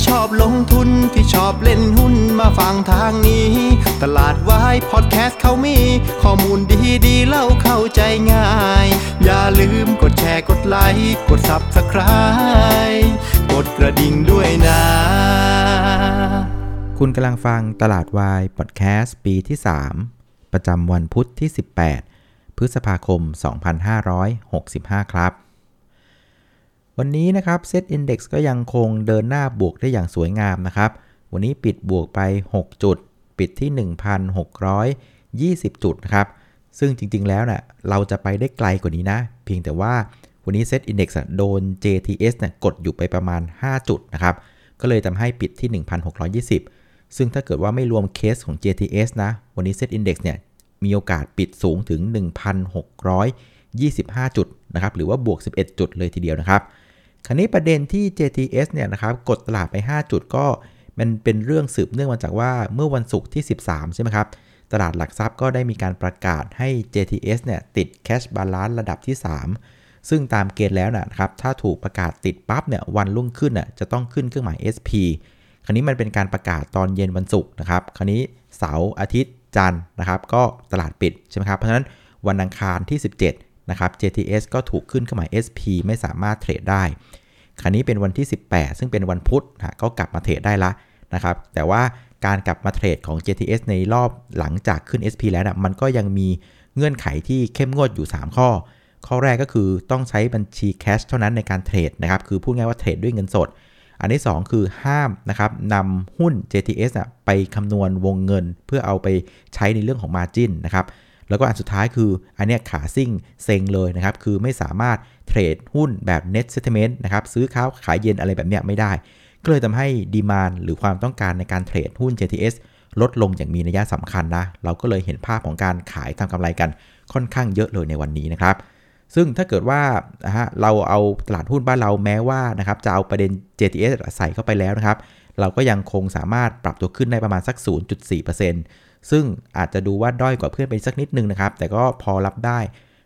ที่ชอบลงทุนที่ชอบเล่นหุ้นมาฟังทางนี้ ตลาดวายพอดแคสต์เขามี ข้อมูลดีดีเล่าเข้าใจง่าย อย่าลืมกดแชร์กดไลค์กด Subscribe กดกระดิ่งด้วยนะ คุณกำลังฟังตลาดวายพอดแคสต์ปีที่ 3 ประจำวันพุทธที่ 18 พฤษภาคม 2565 ครับ วันนี้นะครับ Set Index ก็ยังคงเดินหน้าบวกได้อย่างสวยงามนะครับ วันนี้ปิดบวกไป 6 จุด ปิดที่ 1,620 จุดนะครับ ซึ่งจริงๆแล้วนะ่ะเราจะไปได้ไกลกว่านี้นะ เพียงแต่ว่าวันนี้ Set Index โดน JTS เนี่ยกดอยู่ไปประมาณ 5 จุดนะครับ ก็เลยทำให้ปิดที่ 1,620 ซึ่งถ้าเกิดว่าไม่รวมเคสของ JTS นะ วันนี้ Set Index เนี่ยมีโอกาสปิดสูงถึง 1,625 จุดนะครับ หรือว่าบวก 11 จุดเลยทีเดียวนะครับ คราวนี้ประเด็นที่ JTS เนี่ยนะครับกดตลาดไป 5 จุดก็มันเป็นเรื่องสืบเนื่องมาจากว่าเมื่อวันศุกร์ที่ 13 ใช่ไหมครับ ตลาดหลักทรัพย์ก็ได้มีการประกาศให้ JTS เนี่ยติด Cash Balance ระดับที่ 3 ซึ่งตามเกณฑ์แล้วนะครับถ้าถูกประกาศติดปั๊บเนี่ยวันรุ่งขึ้นน่ะจะต้องขึ้นเครื่องหมาย SP คราวนี้มันเป็นการประกาศตอนเย็นวันศุกร์นะครับคราวนี้เสาร์อาทิตย์จันทร์นะครับ ก็ตลาดปิดใช่ไหมครับเพราะฉะนั้นวันอังคารที่ 17 นะครับ JTS ก็ถูกขึ้นเครื่องหมา SP ไม่สามารถเทรดได้คราวนี้เป็นวันที่ 18 ซึ่งเป็นวันพุธนะก็กลับมาเทรดได้ละนะครับ แต่ว่าการกลับมาเทรดของ JTS ในรอบหลังจากขึ้น SP แล้วนะมันก็ยังมีเงื่อนไขที่เข้มงวดอยู่ 3 ข้อ ข้อแรกก็คือต้องใช้บัญชีแคชเท่านั้นในการเทรดนะครับ คือพูดง่ายว่าเทรดด้วยเงินสด อันที่ 2 คือห้ามนะครับนำหุ้น JTS อะไปคำนวณวงเงิน เพื่อเอาไปใช้ในเรื่องของ Margin นะครับ แล้วก็อันสุดท้ายคืออันเนี้ยขาซิ่งเซ็งเลยนะครับ คือไม่สามารถเทรดหุ้นแบบ Net Settlement นะครับ ซื้อข้าวขายเย็นอะไรแบบเนี้ยไม่ได้ ก็เลยทำให้ดีมานหรือความต้องการในการเทรดหุ้น JTS ลดลงอย่างมีนัยสำคัญนะ เราก็เลยเห็นภาพของการขายทำกำไรกันค่อนข้างเยอะเลยในวันนี้นะครับ ซึ่งถ้าเกิดว่านะฮะเราเอาตลาดหุ้นบ้านเราแม้ว่านะครับจะเอาประเด็น JTS ใส่เข้าไปแล้วนะครับ เราก็ยังคงสามารถปรับตัวขึ้นได้ประมาณสัก 0.4% ซึ่งอาจจะดูว่าด้อยกว่าเพื่อนไปสักนิดนึงนะครับ แต่ก็พอรับได้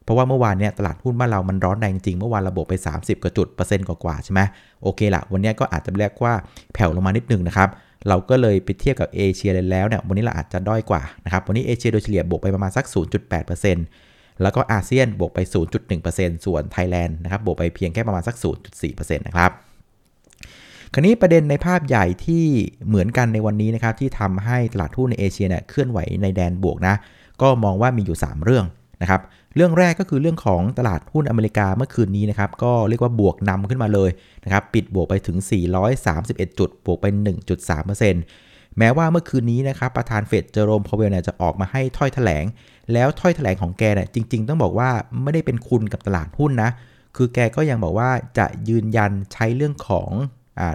เพราะว่าเมื่อวานเนี่ยตลาดหุ้นบ้านเรามันร้อนแรงจริง เมื่อวานระบบไป 30กว่าจุดเปอร์เซ็นต์กว่าใช่ไหมโอเคละวันนี้ก็อาจจะเรียกว่าแผ่วลงมานิดนึงนะครับ เราก็เลยไปเทียบกับเอเชียเลยแล้วเนี่ย วันนี้เราอาจจะด้อยกว่านะครับ วันนี้เอเชียโดยเฉลี่ยบวกไปประมาณสัก 0.8%แล้วก็อาเซียนบวกไป 0.1%ส่วนไทยแลนด์นะครับบวกไปเพียงแค่ประมาณสัก 0.4%นะครับ คราวนี้ประเด็นในภาพใหญ่ที่เหมือนกันในวันนี้นะครับที่ทำให้ตลาดหุ้นในเอเชียเนี่ยเคลื่อนไหวในแดนบวกนะก็มองว่ามีอยู่ 3 เรื่องนะครับเรื่องแรกก็คือเรื่องของตลาดหุ้นอเมริกาเมื่อคืนนี้นะครับก็เรียกว่าบวกนำขึ้นมาเลยนะครับปิดบวกไปถึง 431 จุด บวกไป 1.3%แม้ว่าเมื่อคืนนี้นะครับประธานเฟดเจอโรมพาวเวลเนี่ยจะออกมาให้ถ้อยแถลง แล้วถ้อยแถลงของแกเนี่ยจริง ๆ ต้องบอกว่าไม่ได้เป็นคุณกับตลาดหุ้นนะคือแกก็ยังบอกว่าจะยืนยันใช้เรื่องของ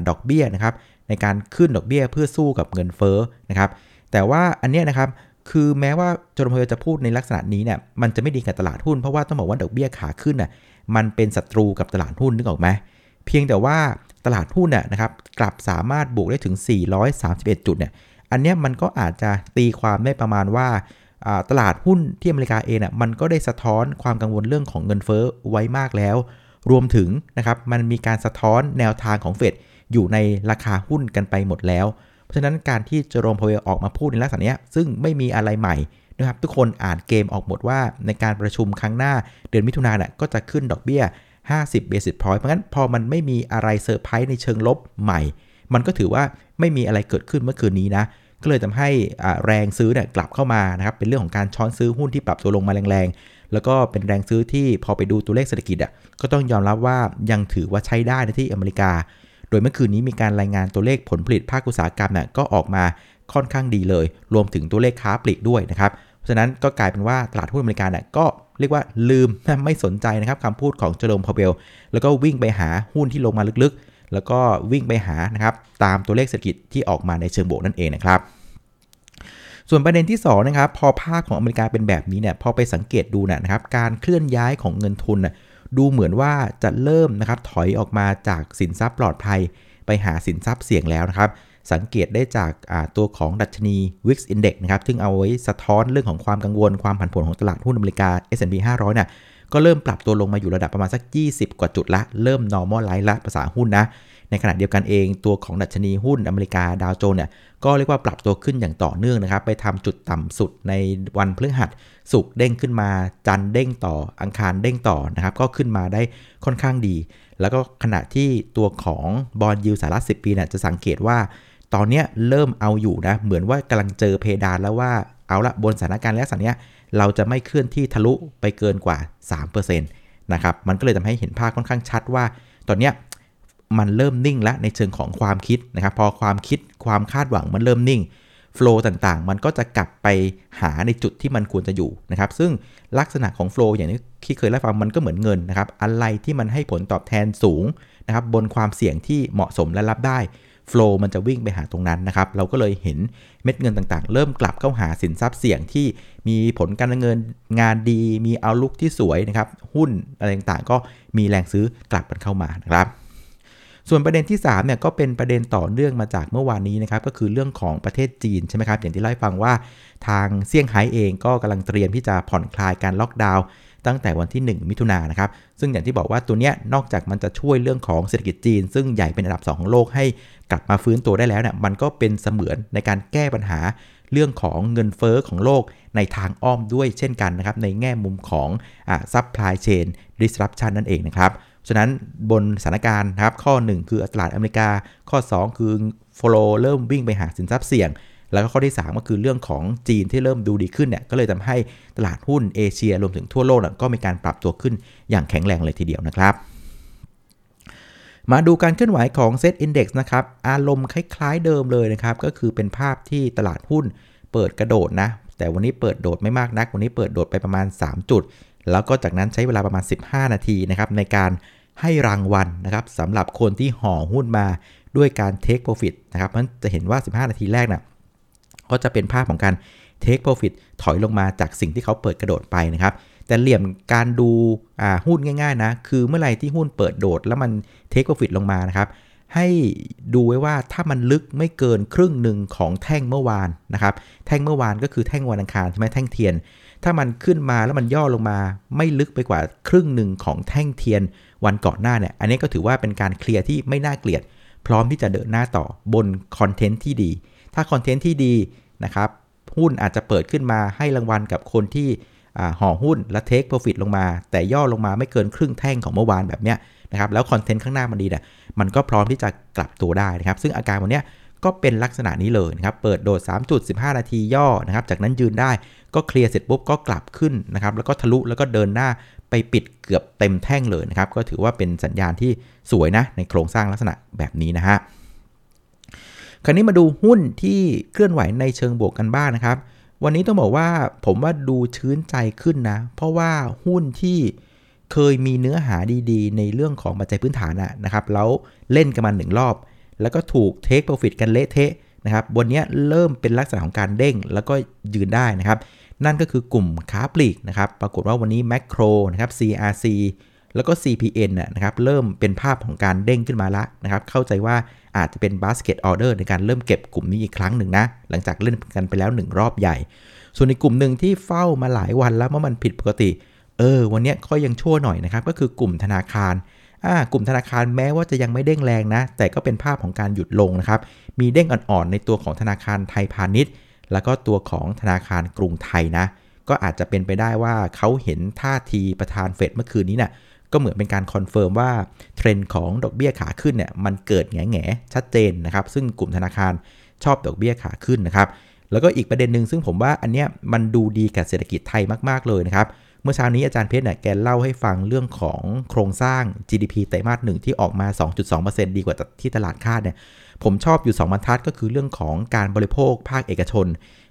ดอกเบี้ยนะครับในการขึ้นดอกเบี้ยเพื่อสู้กับเงินเฟ้อนะครับแต่ว่าอันเนี้ยนะครับคือแม้ว่าจรมพลจะพูดในลักษณะนี้เนี่ยมันจะไม่ดีกับตลาดหุ้นเพราะว่าต้องบอกว่าดอกเบี้ยขาขึ้นน่ะมันเป็นศัตรูกับตลาดหุ้นนึกออกไหมเพียงแต่ว่าตลาดหุ้นน่ะนะครับกลับสามารถบวกได้ถึง 431 จุดเนี่ยอันเนี้ยมันก็อาจจะตีความได้ประมาณว่าตลาดหุ้นที่อเมริกาเองน่ะมันก็ได้สะท้อนความกังวลเรื่องของเงินเฟ้อไว้มากแล้ว รวมถึงนะครับมันมีการสะท้อนแนวทางของเฟด อยู่ในราคาหุ้นกันไปหมดแล้ว เพราะฉะนั้นการที่เจอโรมพาเวลออกมาพูดในลักษณะนี้ซึ่งไม่มีอะไรใหม่นะครับทุกคนอ่านเกมออกหมดว่าในการประชุมครั้งหน้าเดือนมิถุนายนก็จะขึ้นดอกเบี้ย 50 basis point เพราะงั้นพอมันไม่มีอะไรเซอร์ไพรส์ในเชิงลบใหม่ มันก็ถือว่าไม่มีอะไรเกิดขึ้นเมื่อคืนนี้นะก็เลยทำให้แรงซื้อเนี่ยกลับเข้ามานะครับเป็นเรื่องของการช้อนซื้อหุ้นที่ปรับตัวลงมาแรงๆ แล้วก็เป็นแรงซื้อที่พอไปดูตัวเลขเศรษฐกิจอะก็ต้องยอมรับว่ายังถือว่าใช้ได้ในที่อเมริกา โดยเมื่อคืนนี้มีการรายงานตัวเลขผลผลิตภาคอุตสาหกรรมเนี่ยก็ออกมาค่อนข้างดีเลย รวมถึงตัวเลขค้าปลีกด้วยนะครับเพราะฉะนั้นก็กลายเป็นว่าตลาดหุ้นอเมริกาเนี่ยก็เรียกว่าลืมไม่สนใจนะครับคำพูดของเจอร์มพาเวลแล้วก็วิ่งไปหาหุ้นที่ลงมาลึกๆ แล้วก็วิ่งไปหานะครับตามตัวเลขเศรษฐกิจที่ออกมาในเชิงบวกนั่นเองนะครับส่วนประเด็นที่2นะครับพอภาคของอเมริกาเป็นแบบนี้เนี่ยพอไปสังเกตดูนะครับการเคลื่อนย้ายของเงินทุนนะ ดูเหมือนว่าจะเริ่มนะครับถอยออกมาจากสินทรัพย์ปลอดภัย ไปหาสินทรัพย์เสี่ยงแล้วนะครับ สังเกตได้จากตัวของดัชนี Wix Index นะครับซึ่งเอาไว้สะท้อนเรื่องของความกังวลความผันผวนของตลาดหุ้นอเมริกา S&P 500เนี่ยก็เริ่มปรับตัวลงมาอยู่ระดับประมาณสัก 20 กว่าจุดละ เริ่ม normalize ละภาษาหุ้นนะ ในขณะเดียวกันเองตัวของดัชนีหุ้นอเมริกาดาวโจนส์เนี่ยก็เรียกว่าปรับตัวขึ้นอย่างต่อเนื่องนะครับ ไปทำจุดต่ำสุดในวันพฤหัสสุกเด้งขึ้นมาจันเด้งต่ออังคารเด้งต่อนะครับ ก็ขึ้นมาได้ค่อนข้างดี แล้วก็ขณะที่ตัวของบอลยูสาระ10 ปีเนี่ยจะสังเกตว่า ตอนนี้เริ่มเอาอยู่นะเหมือนว่ากำลังเจอเพดานแล้วว่าเอาละบนสถานการณ์ลักษณะนี้เราจะไม่เคลื่อนที่ทะลุไปเกินกว่า 3%นะครับมันก็เลยทำให้เห็นภาพค่อนข้างชัดว่า ตอนนี้ มันเริ่มนิ่งแล้วในเชิงของความคิดนะครับ พอความคิดความคาดหวังมันเริ่มนิ่งโฟล์ต่างๆ มันก็จะกลับไปหาในจุดที่มันควรจะอยู่นะครับ ซึ่งลักษณะของโฟล์อย่างที่เคยเล่าฟังมันก็เหมือนเงินนะครับ อะไรที่มันให้ผลตอบแทนสูงนะครับ บนความเสี่ยงที่เหมาะสมและรับได้โฟล์มันจะวิ่งไปหาตรงนั้นนะครับ เราก็เลยเห็นเม็ดเงินต่างๆ เริ่มกลับเข้าหาสินทรัพย์เสี่ยงที่มีผลการเงินงานดี มีเอาลุกที่สวยนะครับ หุ้นอะไรต่างๆ ก็มีแรงซื้อกลับกันเข้ามานะครับ ส่วนประเด็นที่3เนี่ยก็เป็นประเด็นต่อเนื่องมาจากเมื่อวานนี้นะครับก็คือเรื่องของประเทศจีนใช่ไหมครับอย่างที่เล่าให้ฟังว่าทางเซี่ยงไฮ้เองก็กำลังเตรียมที่จะผ่อนคลายการล็อกดาวน์ตั้งแต่วันที่ 1 มิถุนายนนะครับ ซึ่งอย่างที่บอกว่าตัวเนี้ยนอกจากมันจะช่วยเรื่องของเศรษฐกิจจีน ซึ่งใหญ่เป็นอันดับ 2 ของโลกให้กลับมาฟื้นตัวได้แล้วเนี่ยมันก็เป็นเสมือนในการแก้ปัญหาเรื่องของเงินเฟอ้อของโลกในทางอ้อมด้วยเช่นกันนะครับในแง่มุมของอ่า supply chain disruption นั่นเองนะครับ ฉะนั้นบนสถานการณ์นะครับข้อ 1 คือตลาดอเมริกา ข้อ 2 คือ follow เริ่มวิ่งไปหาสินทรัพย์เสี่ยง แล้วก็ข้อที่ 3 ก็คือเรื่องของจีนที่เริ่มดูดีขึ้นเนี่ยก็เลยทำให้ตลาดหุ้นเอเชียรวมถึงทั่วโลกก็มีการปรับตัวขึ้นอย่างแข็งแรงเลยทีเดียวนะครับ มาดูการเคลื่อนไหวของ Set Index นะครับอารมณ์คล้ายๆเดิมเลยนะครับก็คือเป็นภาพที่ตลาดหุ้นเปิดกระโดดนะแต่วันนี้เปิดโดดไม่มากนัก วันนี้เปิดโดดไปประมาณ 3 จุด แล้วก็จากนั้นใช้เวลาประมาณ 15 นาทีนะครับในการให้รางวัลนะครับสำหรับคนที่ห่อหุ้นมาด้วยการ Take Profit นะครับมันจะเห็นว่า 15 นาทีแรกนะ่ะก็จะเป็นภาพของการ Take Profit ถอยลงมาจากสิ่งที่เขาเปิดกระโดดไปนะครับ แต่เหลี่ยมการดูหุ้นง่ายๆนะ คือเมื่อไหร่ที่หุ้นเปิดโดด แล้วมัน Take Profit ลงมานะครับ ให้ดูไว้ว่าถ้ามันลึกไม่เกินครึ่งหนึ่งของแท่งเมื่อวานนะครับ แท่งเมื่อวานก็คือแท่งวันอังคารใช่ไหมแท่งเทียน ถ้ามันขึ้นมาแล้วมันย่อลงมา ไม่ลึกไปกว่าครึ่งหนึ่งของแท่งเทียนวันก่อนหน้าเนี่ย อันนี้ก็ถือว่าเป็นการเคลียร์ที่ไม่น่าเกลียด พร้อมที่จะเดินหน้าต่อบนคอนเทนต์ที่ดี ถ้าคอนเทนต์ที่ดีนะครับหุ้นอาจจะเปิดขึ้นมาให้รางวัลกับคนที่ห่อหุ้นและเทคโปรฟิตลงมา แต่ย่อลงมาไม่เกินครึ่งแท่งของเมื่อวานแบบเนี้ยนะครับแล้วคอนเทนต์ข้างหน้ามันดีเนี่ยมันก็พร้อมที่จะกลับตัวได้นะครับ ซึ่งอาการวันนี้ยก็เป็นลักษณะนี้เลยนะครับ เปิดโดด 3.15 นาทีย่อนะครับ จากนั้นยืนได้ ก็เคลียร์เสร็จปุ๊บก็กลับขึ้นนะครับแล้วก็ทะลุแล้วก็เดินหน้าไปปิดเกือบเต็มแท่งเลยนะครับก็ถือว่าเป็นสัญญาณที่สวยนะในโครงสร้างลักษณะแบบนี้นะฮะคราวนี้มาดูหุ้นที่เคลื่อนไหวในเชิงบวกกันบ้างนนะครับ วันนี้ต้องบอกว่าผมว่าดูชื้นใจขึ้นนะ เพราะว่าหุ้นที่เคยมีเนื้อหาดีๆ ในเรื่องของปัจจัยพื้นฐานนะครับ แล้วเล่นกันมาหนึ่งรอบ แล้วก็ถูกเทคโปรฟิตกันเละเทะนะครับ วันนี้เริ่มเป็นลักษณะของการเด้งแล้วก็ยืนได้นะครับ นั่นก็คือกลุ่มค้าปลีกนะครับปรากฏว่าวันนี้แมคโครนะครับ CRC แล้วก็ CPN นะครับเริ่มเป็นภาพของการเด้งขึ้นมาละนะครับเข้าใจว่าอาจจะเป็น basket order ในการเริ่มเก็บกลุ่มนี้อีกครั้งหนึ่งนะ หลังจากเล่นกันไปแล้ว 1 รอบใหญ่ ส่วนในกลุ่มหนึ่งที่เฝ้ามาหลายวันแล้วว่ามันผิดปกติ เออ วันนี้ค่อยยังชั่วหน่อยนะครับ ก็คือกลุ่มธนาคารอ่ากลุ่มธนาคารแม้ว่าจะยังไม่เด้งแรงนะ แต่ก็เป็นภาพของการหยุดลงนะครับ มีเด้งอ่อนๆในตัวของธนาคารไทยพาณิชย์ แล้วก็ตัวของธนาคารกรุงไทยนะ ก็อาจจะเป็นไปได้ว่าเขาเห็นท่าทีประธานเฟดเมื่อคืนนี้นะ่ะก็เหมือนเป็นการ confirm ว่าเทรนด์ของดอกเบี้ยขาขึ้นเนี่ยมันเกิดแน่แน่ชัดเจนนะครับ ซึ่งกลุ่มธนาคารชอบดอกเบี้ยขาขึ้นนะครับ แล้วก็อีกประเด็นหนึ่งซึ่งผมว่าอันเนี้ยมันดูดีกับเศรษฐกิจไทยมากๆเลยนะครับ เมื่อเช้านี้อาจารย์เพชรเนี่ยแกเล่าให้ฟังเรื่องของโครงสร้าง GDP ไตรมาสหนึ่งที่ออกมา 2.2%ดีกว่าที่ตลาดคาดเนี่ยผมชอบอยู่ 2บรรทัดก็คือเรื่องของการบริโภคภาคเอกชน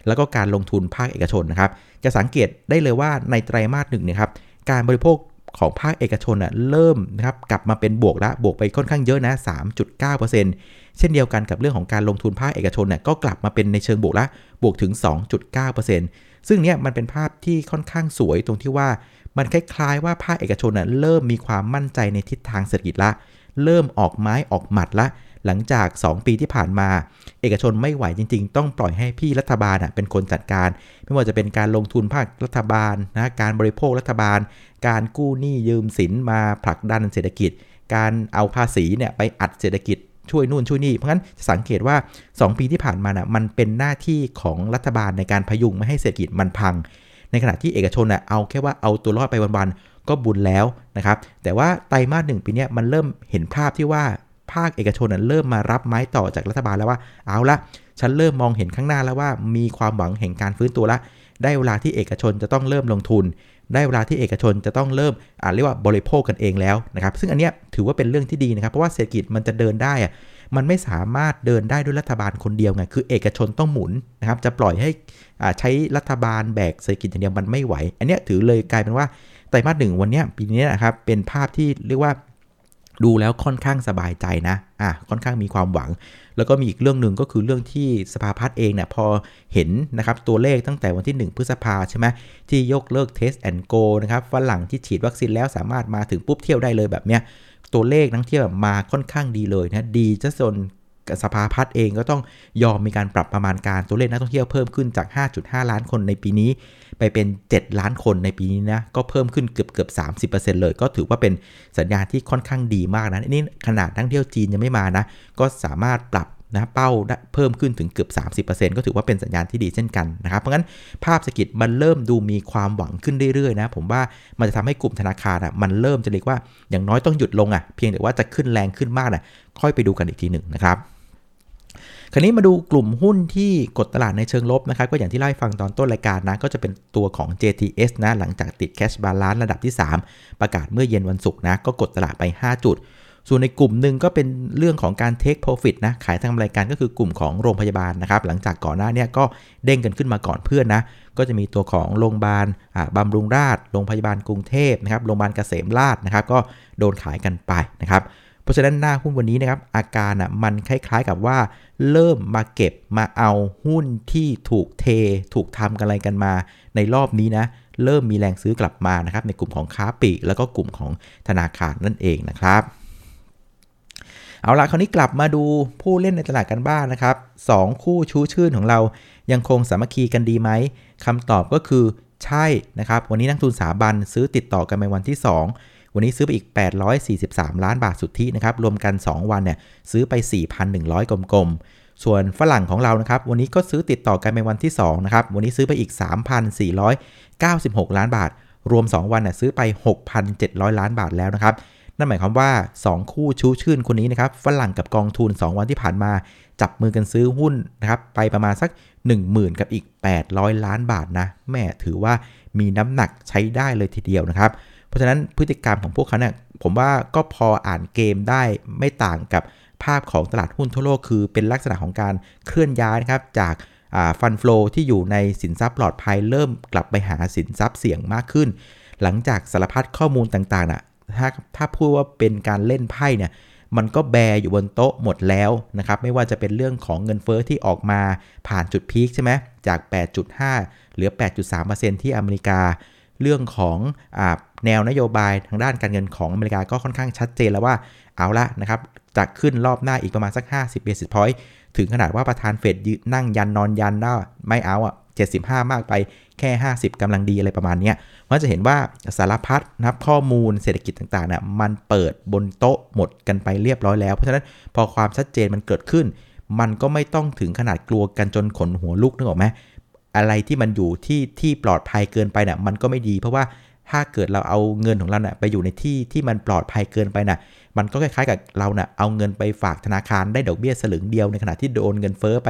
แล้วก็การลงทุนภาคเอกชนนะครับ จะสังเกตได้เลยว่าในไตรมาสหนึ่งเนี่ยครับการบริโภค ของภาคเอกชนอะเริ่มนะครับกลับมาเป็นบวกแล้วบวกไปค่อนข้างเยอะนะ 3.9%เช่นเดียวกันกับเรื่องของการลงทุนภาคเอกชนเนี่ยก็กลับมาเป็นในเชิงบวกละบวกถึง 2.9%ซึ่งเนี้ยมันเป็นภาพที่ค่อนข้างสวยตรงที่ว่ามันคล้ายๆว่าภาคเอกชนน่ะเริ่มมีความมั่นใจในทิศทางเศรษฐกิจละ เริ่มออกไม้ออกหมัดละ หลังจาก 2 ปีที่ผ่านมา เอกชนไม่ไหวจริง ๆ ต้องปล่อยให้พี่รัฐบาลเป็นคนจัดการ ไม่ว่าจะเป็นการลงทุนภาครัฐบาลนะการบริโภครัฐบาล การกู้หนี้ยืมสินมาผลักดันเศรษฐกิจ การเอาภาษีเนี่ยไปอัดเศรษฐกิจช่วยนู่นช่วยนี่ เพราะงั้นจะสังเกตว่า 2 ปีที่ผ่านมานะ่ะมันเป็นหน้าที่ของรัฐบาลในการพยุงไม่ให้เศรษฐกิจมันพัง ในขณะที่เอกชนนะ่ะเอาแค่ว่าเอาตัวรอดไปวันๆก็บุญแล้วนะครับ แต่ว่าไตรมาสหนึ่งปีนี้มันเริ่มเห็นภาพที่ว่า ภาคเอกชนเริ่มมารับไม้ต่อจากรัฐบาลแล้วว่า เอาละฉันเริ่มมองเห็นข้างหน้าแล้วว่ามีความหวังแห่งการฟื้นตัวละได้เวลาที่เอกชนจะต้องเริ่มลงทุน ได้เวลาที่เอกชนจะต้องเริ่มอ่าเรียกว่าบริโภคกันเองแล้วนะครับ ซึ่งอันเนี้ยถือว่าเป็นเรื่องที่ดีนะครับ เพราะว่าเศรษฐกิจมันจะเดินได้อะมันไม่สามารถเดินได้ด้วยรัฐบาลคนเดียวไง คือเอกชนต้องหมุนนะครับ จะปล่อยให้ใช้รัฐบาลแบกเศรษฐกิจอย่างเดียวมันไม่ไหว อันเนี้ยถือเลยกลายเป็นว่าไตรมาสหนึ่งวันเนี้ยปีนี้นะครับเป็นภาพที่เรียกว่า ดูแล้วค่อนข้างสบายใจนะ อะ ค่อนข้างมีความหวัง แล้วก็มีอีกเรื่องหนึ่งก็คือเรื่องที่สภาพัฒน์เองเนี่ยพอเห็นนะครับตัวเลขตั้งแต่วันที่ 1 พฤษภาใช่ไหมที่ยกเลิก Test and Go นะครับฝรั่งที่ฉีดวัคซีนแล้วสามารถมาถึงปุ๊บเที่ยวได้เลยแบบเนี้ย ตัวเลขนักท่องเที่ยวมาค่อนข้างดีเลยนะ ดีจะจนสภาพัฒน์เองก็ต้องยอมมีการปรับประมาณการตัวเลขนักท่องเที่ยวเพิ่มขึ้นจาก 5.5 ล้านคนในปีนี้ ไปเป็น 7 ล้านคนในปีนี้นะ ก็เพิ่มขึ้นเกือบเกือบ 30%เลย ก็ถือว่าเป็นสัญญาณที่ค่อนข้างดีมากนะ นี่ขนาดนักท่องเที่ยวจีนยังไม่มานะ ก็สามารถปรับนะเป้าเพิ่มขึ้นถึงเกือบ 30%ก็ถือว่าเป็นสัญญาณที่ดีเช่นกันนะครับ เพราะงั้นภาพเศรษฐกิจมันเริ่มดูมีความหวังขึ้นเรื่อยๆนะ ผมว่ามันจะทำให้กลุ่มธนาคารอะมันเริ่มจะเรียกว่าอย่างน้อยต้องหยุดลงอะเพียงแต่ว่าจะขึ้นแรงขึ้นมากอะค่อยไปดูกันอีกทีหนึ่งนะครับ คราวนี้มาดูกลุ่มหุ้นที่กดตลาดในเชิงลบนะครับ ก็อย่างที่เล่าให้ฟังตอนต้นรายการนะ ก็จะเป็นตัวของ JTS นะ หลังจากติด cash balance ระดับที่ 3 ประกาศเมื่อเย็นวันศุกร์นะ ก็กดตลาดไป 5 จุด ส่วนในกลุ่มหนึ่งก็เป็นเรื่องของการ take profit นะ ขายทางรายการก็คือกลุ่มของโรงพยาบาลนะครับ หลังจากก่อนหน้านี้ก็เด้งกันขึ้นมาก่อนเพื่อนนะ ก็จะมีตัวของโรงพยาบาลบำรุงราษฎร์ โรงพยาบาลกรุงเทพนะครับ โรงพยาบาลเกษมราษฎร์นะครับ ก็โดนขายกันไปนะครับ ราะฉะนั้นหน้าหุ้นวันนี้นะครับอาการอะมันคล้ายๆกับว่า เริ่มมาเก็บมาเอาหุ้นที่ถูกเท ถูกทำกันอะไรกันมา ในรอบนี้นะเริ่มมีแรงซื้อกลับมานะครับในกลุ่มของค้าปลีกแล้วก็กลุ่มของธนาคารนั่นเองนะครับเอาละคราวนี้กลับมาดูผู้เล่นในตลาดกันบ้างนนะครับ 2 คู่ชูชื่นของเรายังคงสามัคคีกันดีไหมคำตอบก็คือใช่นะครับ วันนี้นักทุนสถาบันซื้อติดต่อกันในวันที่ 2 วันนี้ซื้อไปอีก 843 ล้านบาทสุทธินะครับ รวมกัน 2 วันเนี่ยซื้อไป 4,100 กลมๆ ส่วนฝรั่งของเรานะครับ วันนี้ก็ซื้อติดต่อกันเป็นวันที่2นะครับ วันนี้ซื้อไปอีก 3,496 ล้านบาท รวม 2 วันเนี่ยซื้อไป 6,700 ล้านบาทแล้วนะครับ นั่นหมายความว่า 2 คู่ชูชื่นคนนี้นะครับ ฝรั่งกับกองทุน 2 วันที่ผ่านมา จับมือกันซื้อหุ้นนะครับ ไปประมาณสัก 10,000 กับอีก 800 ล้านบาทนะ แม่ถือว่ามีน้ำหนักใช้ได้เลยทีเดียวนะครับ เพราะฉะนั้นพฤติกรรมของพวกเขาเนี่ยผมว่าก็พออ่านเกมได้ไม่ต่างกับภาพของตลาดหุ้นทั่วโลกคือเป็นลักษณะของการเคลื่อนย้ายนะครับจากฟันฟลูที่อยู่ในสินทรัพย์ปลอดภัยเริ่มกลับไปหาสินทรัพย์เสี่ยงมากขึ้น หลังจากสารพัดข้อมูลต่างๆน่ะถ้าถ้าพูดว่าเป็นการเล่นไพ่เนี่ยมันก็แบอยู่บนโต๊ะหมดแล้วนะครับไม่ว่าจะเป็นเรื่องของเงินเฟอ้อที่ออกมาผ่านจุดพีคใช่ไหมจาก 8.5เหลือ 8.3%ที่อเมริกา เรื่องของอ แนวนโยบายทางด้านการเงินของอเมริกาก็ค่อนข้างชัดเจนแล้วว่าเอาละนะครับจะขึ้นรอบหน้าอีกประมาณสัก 50 basis point ถึงขนาดว่าประธานเฟดยืนนั่งยันนอนยันว่าไม่เอาอะ75 มากไปแค่ 50กำลังดีอะไรประมาณนี้มันจะเห็นว่าสารพัดนับข้อมูลเศรษฐกิจต่างๆเนี่ยมันเปิดบนโต๊ะหมดกันไปเรียบร้อยแล้ว เพราะฉะนั้นพอความชัดเจนมันเกิดขึ้น มันก็ไม่ต้องถึงขนาดกลัวกันจนขนหัวลุกนึกออกไหมอะไรที่มันอยู่ที่ที่ปลอดภัยเกินไปเนะ่ยมันก็ไม่ดีเพราะว่า ถ้าเกิดเราเอาเงินของเราเนะ่ยไปอยู่ในที่ที่มันปลอดภัยเกินไปนะ่ะ มันก็คล้ายๆกับเราเนะ่ยเอาเงินไปฝากธนาคารได้ดอกเบี้ยสลึงเดียวในขณะที่โดนเงินเฟ้อไป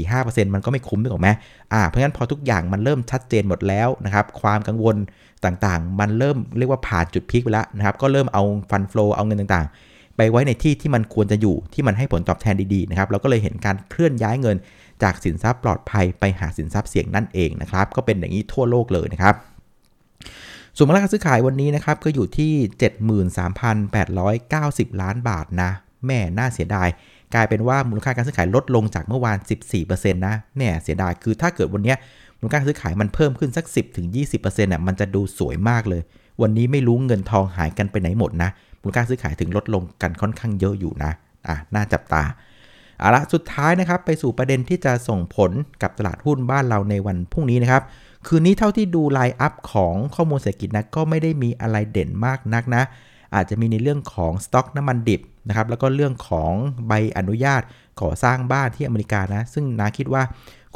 4-5%มันก็ไม่คุ้มถูกไหมอ่าเพราะฉะนั้นพอทุกอย่างมันเริ่มชัดเจนหมดแล้วนะครับ ความกังวลต่างๆ มันเริ่มเรียกว่าผ่านจุดพีคไปแล้วนะครับ ก็เริ่มเอาฟันฟลูเอาเงินต่างๆ ไปไว้ในที่ที่มันควรจะอยู่ที่มันให้ผลตอบแทนดีๆนะครับ เราก็เลยเห็นการเคลื่อนย้ายเงิน จากสินทรัพย์ปลอดภัยไปหาสินทรัพย์เสี่ยงนั่นเองนะครับ ก็เป็นอย่างนี้ทั่วโลกเลยนะครับ ส่วนมูลค่าการซื้อขายวันนี้นะครับก็อยู่ที่ 73,890 ล้านบาทนะ แม่น่าเสียดาย กลายเป็นว่ามูลค่าการซื้อขายลดลงจากเมื่อวาน 14%นะแน่เสียดายคือถ้าเกิดวันนี้มูลค่าการซื้อขายมันเพิ่มขึ้นสัก 10-20%น่ะมันจะดูสวยมากเลย วันนี้ไม่รู้เงินทองหายกันไปไหนหมดนะมูลค่าซื้อขายถึงลดลงกันค่อนข้างเยอะอยู่นะอะน่าจับตาเอาละสุดท้ายนะครับไปสู่ประเด็นที่จะส่งผลกับตลาดหุ้นบ้านเราในวันพรุ่งนี้นะครับ คืนนี้เท่าที่ดู line up ของข้อมูลเศรษฐกิจนะก็ไม่ได้มีอะไรเด่นมากนักนะ อาจจะมีในเรื่องของสต็อกน้ำมันดิบนะครับแล้วก็เรื่องของใบอนุญาตก่อสร้างบ้านที่อเมริกานะ ซึ่งน่าคิดว่า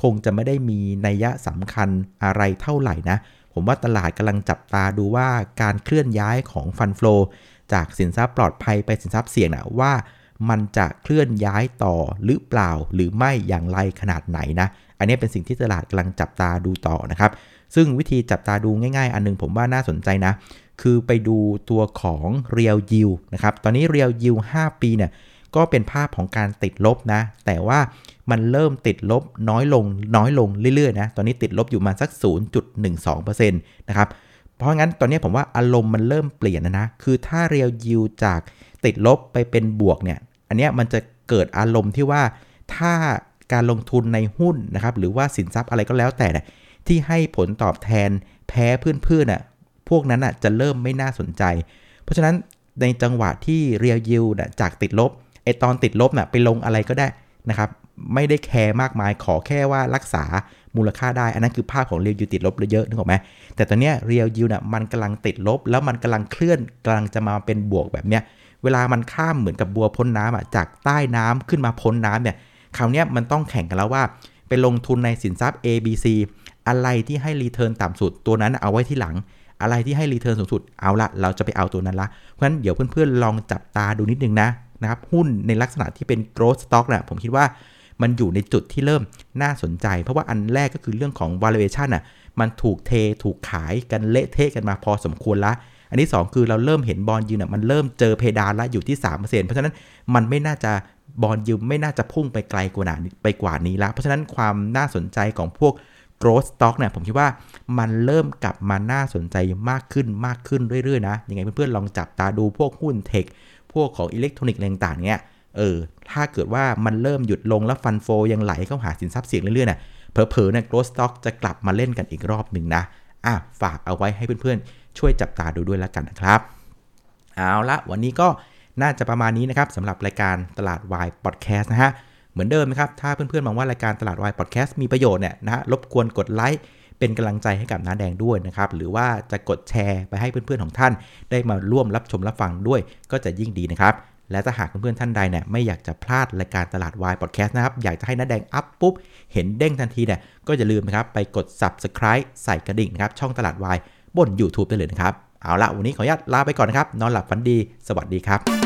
คงจะไม่ได้มีนัยยะสำคัญอะไรเท่าไหร่นะ ผมว่าตลาดกำลังจับตาดูว่าการเคลื่อนย้ายของ fund flowจากสินทรัพย์ปลอดภัยไปสินทรัพย์เสี่ยงนะว่ามันจะเคลื่อนย้ายต่อหรือเปล่าหรือไม่อย่างไรขนาดไหนนะ อันนี้เป็นสิ่งที่ตลาดกำลังจับตาดูต่อนะครับ ซึ่งวิธีจับตาดูง่ายๆ อันนึงผมว่าน่าสนใจนะ คือไปดูตัวของ Real Yield นะครับ ตอนนี้ Real Yield 5ปีเนี่ยก็เป็นภาพของการติดลบนะ แต่ว่ามันเริ่มติดลบน้อยลงน้อยลงเรื่อยๆนะ ตอนนี้ติดลบอยู่มาสัก 0.12%นะครับเพราะงั้นตอนนี้ผมว่าอารมณ์มันเริ่มเปลี่ยนนะนะ คือถ้า Real Yield จากติดลบไปเป็นบวกเนี่ย อันนี้มันจะเกิดอารมณ์ที่ว่าถ้า การลงทุนในหุ้นนะครับหรือว่าสินทรัพย์อะไรก็แล้วแต่ที่ให้ผลตอบแทนแพ้เพื่อนๆน่ะพวกนั้นน่ะจะเริ่มไม่น่าสนใจ เพราะฉะนั้นในจังหวะที่ Real Yield น่ะจากติดลบไอตอนติดลบน่ะไปลงอะไรก็ได้นะครับไม่ได้แคร์มากมายขอแค่ว่ารักษามูลค่าได้ อันนั้นคือภาพของ Real Yield ติดลบเยอะนึกออกไหมแต่ตอนนี้ Real Yield น่ะมันกำลังติดลบ แล้วมันกำลังเคลื่อนกำลังจะมาเป็นบวกแบบเนี้ยเวลามันข้ามเหมือนกับบัวพ้นน้ำอะจากใต้น้ำขึ้นมาพ้นน้ำเนี่ย คราวนี้มันต้องแข่งกันแล้วว่าไปลงทุนในสินทรัพย์ A B C อะไรที่ให้ return ต่ำสุดตัวนั้นเอาไว้ที่หลัง อะไรที่ให้ return สูงสุดเอาละเราจะไปเอาตัวนั้นละเพราะฉะนั้นเดี๋ยวเพื่อนๆ ลองจับตาดูนิดนึงนะนะครับหุ้นในลักษณะที่เป็น growth stock นะผมคิดว่ามันอยู่ในจุดที่เริ่มน่าสนใจ เพราะว่าอันแรกก็คือเรื่องของ valuation น่ะมันถูกเทถูกขายกันเละเทะกันมาพอสมควรละ อันที่ 2 คือเราเริ่มเห็นบอลยืนอะมันเริ่มเจอเพดานละอยู่ที่ 3%เพราะฉะนั้นมันไม่น่าจะ บอลยืมไม่น่าจะพุ่งไปไกลกว่านี้ไปกว่านี้และเพราะฉะนั้นความน่าสนใจของพวก growth stock เนี่ยผมคิดว่ามันเริ่มกลับมาน่าสนใจมากขึ้นมากขึ้นเรื่อยๆนะยังไงเพื่อนๆลองจับตาดูพวกหุ้นเทคพวกของอิเล็กทรอนิกส์ต่างๆเนี่ยเออถ้าเกิดว่ามันเริ่มหยุดลงแล้วฟันโฟยังไหลเข้าหาสินทรัพย์เสี่ยงเรื่อยๆเนี่ยเผลอๆเนี่ย growth stock จะกลับมาเล่นกันอีกรอบหนึ่งนะอะฝากเอาไว้ให้เพื่อนๆ ช่วยจับตาดูด้วยแล้วกันนะครับ เอาละวันนี้ก็ น่าจะประมาณนี้นะครับสำหรับรายการตลาดวายพอดแคสต์นะฮะเหมือนเดิมนะครับ ถ้าเพื่อนๆมองว่ารายการตลาดวายพอดแคสต์มีประโยชน์เนี่ยนะฮะรบกวนกดไลค์เป็นกำลังใจให้กับน้าแดงด้วยนะครับ หรือว่าจะกดแชร์ไปให้เพื่อนๆของท่าน ได้มาร่วมรับชมรับฟังด้วยก็จะยิ่งดีนะครับ และถ้าหากเพื่อนๆท่านใดเนี่ยไม่อยากจะพลาดรายการตลาดวายพอดแคสต์นะครับ อยากจะให้น้าแดงอัพปุ๊บ เห็นเด้งทันทีเนี่ยก็อย่าลืมนะครับไปกด subscribe ใส่กระดิ่งนะครับช่องตลาดวายบน YouTube ได้เลยนะครับ เอาละวันนี้ขออนุญาตลาไปก่อนนะครับ นอนหลับฝันดี สวัสดีครับ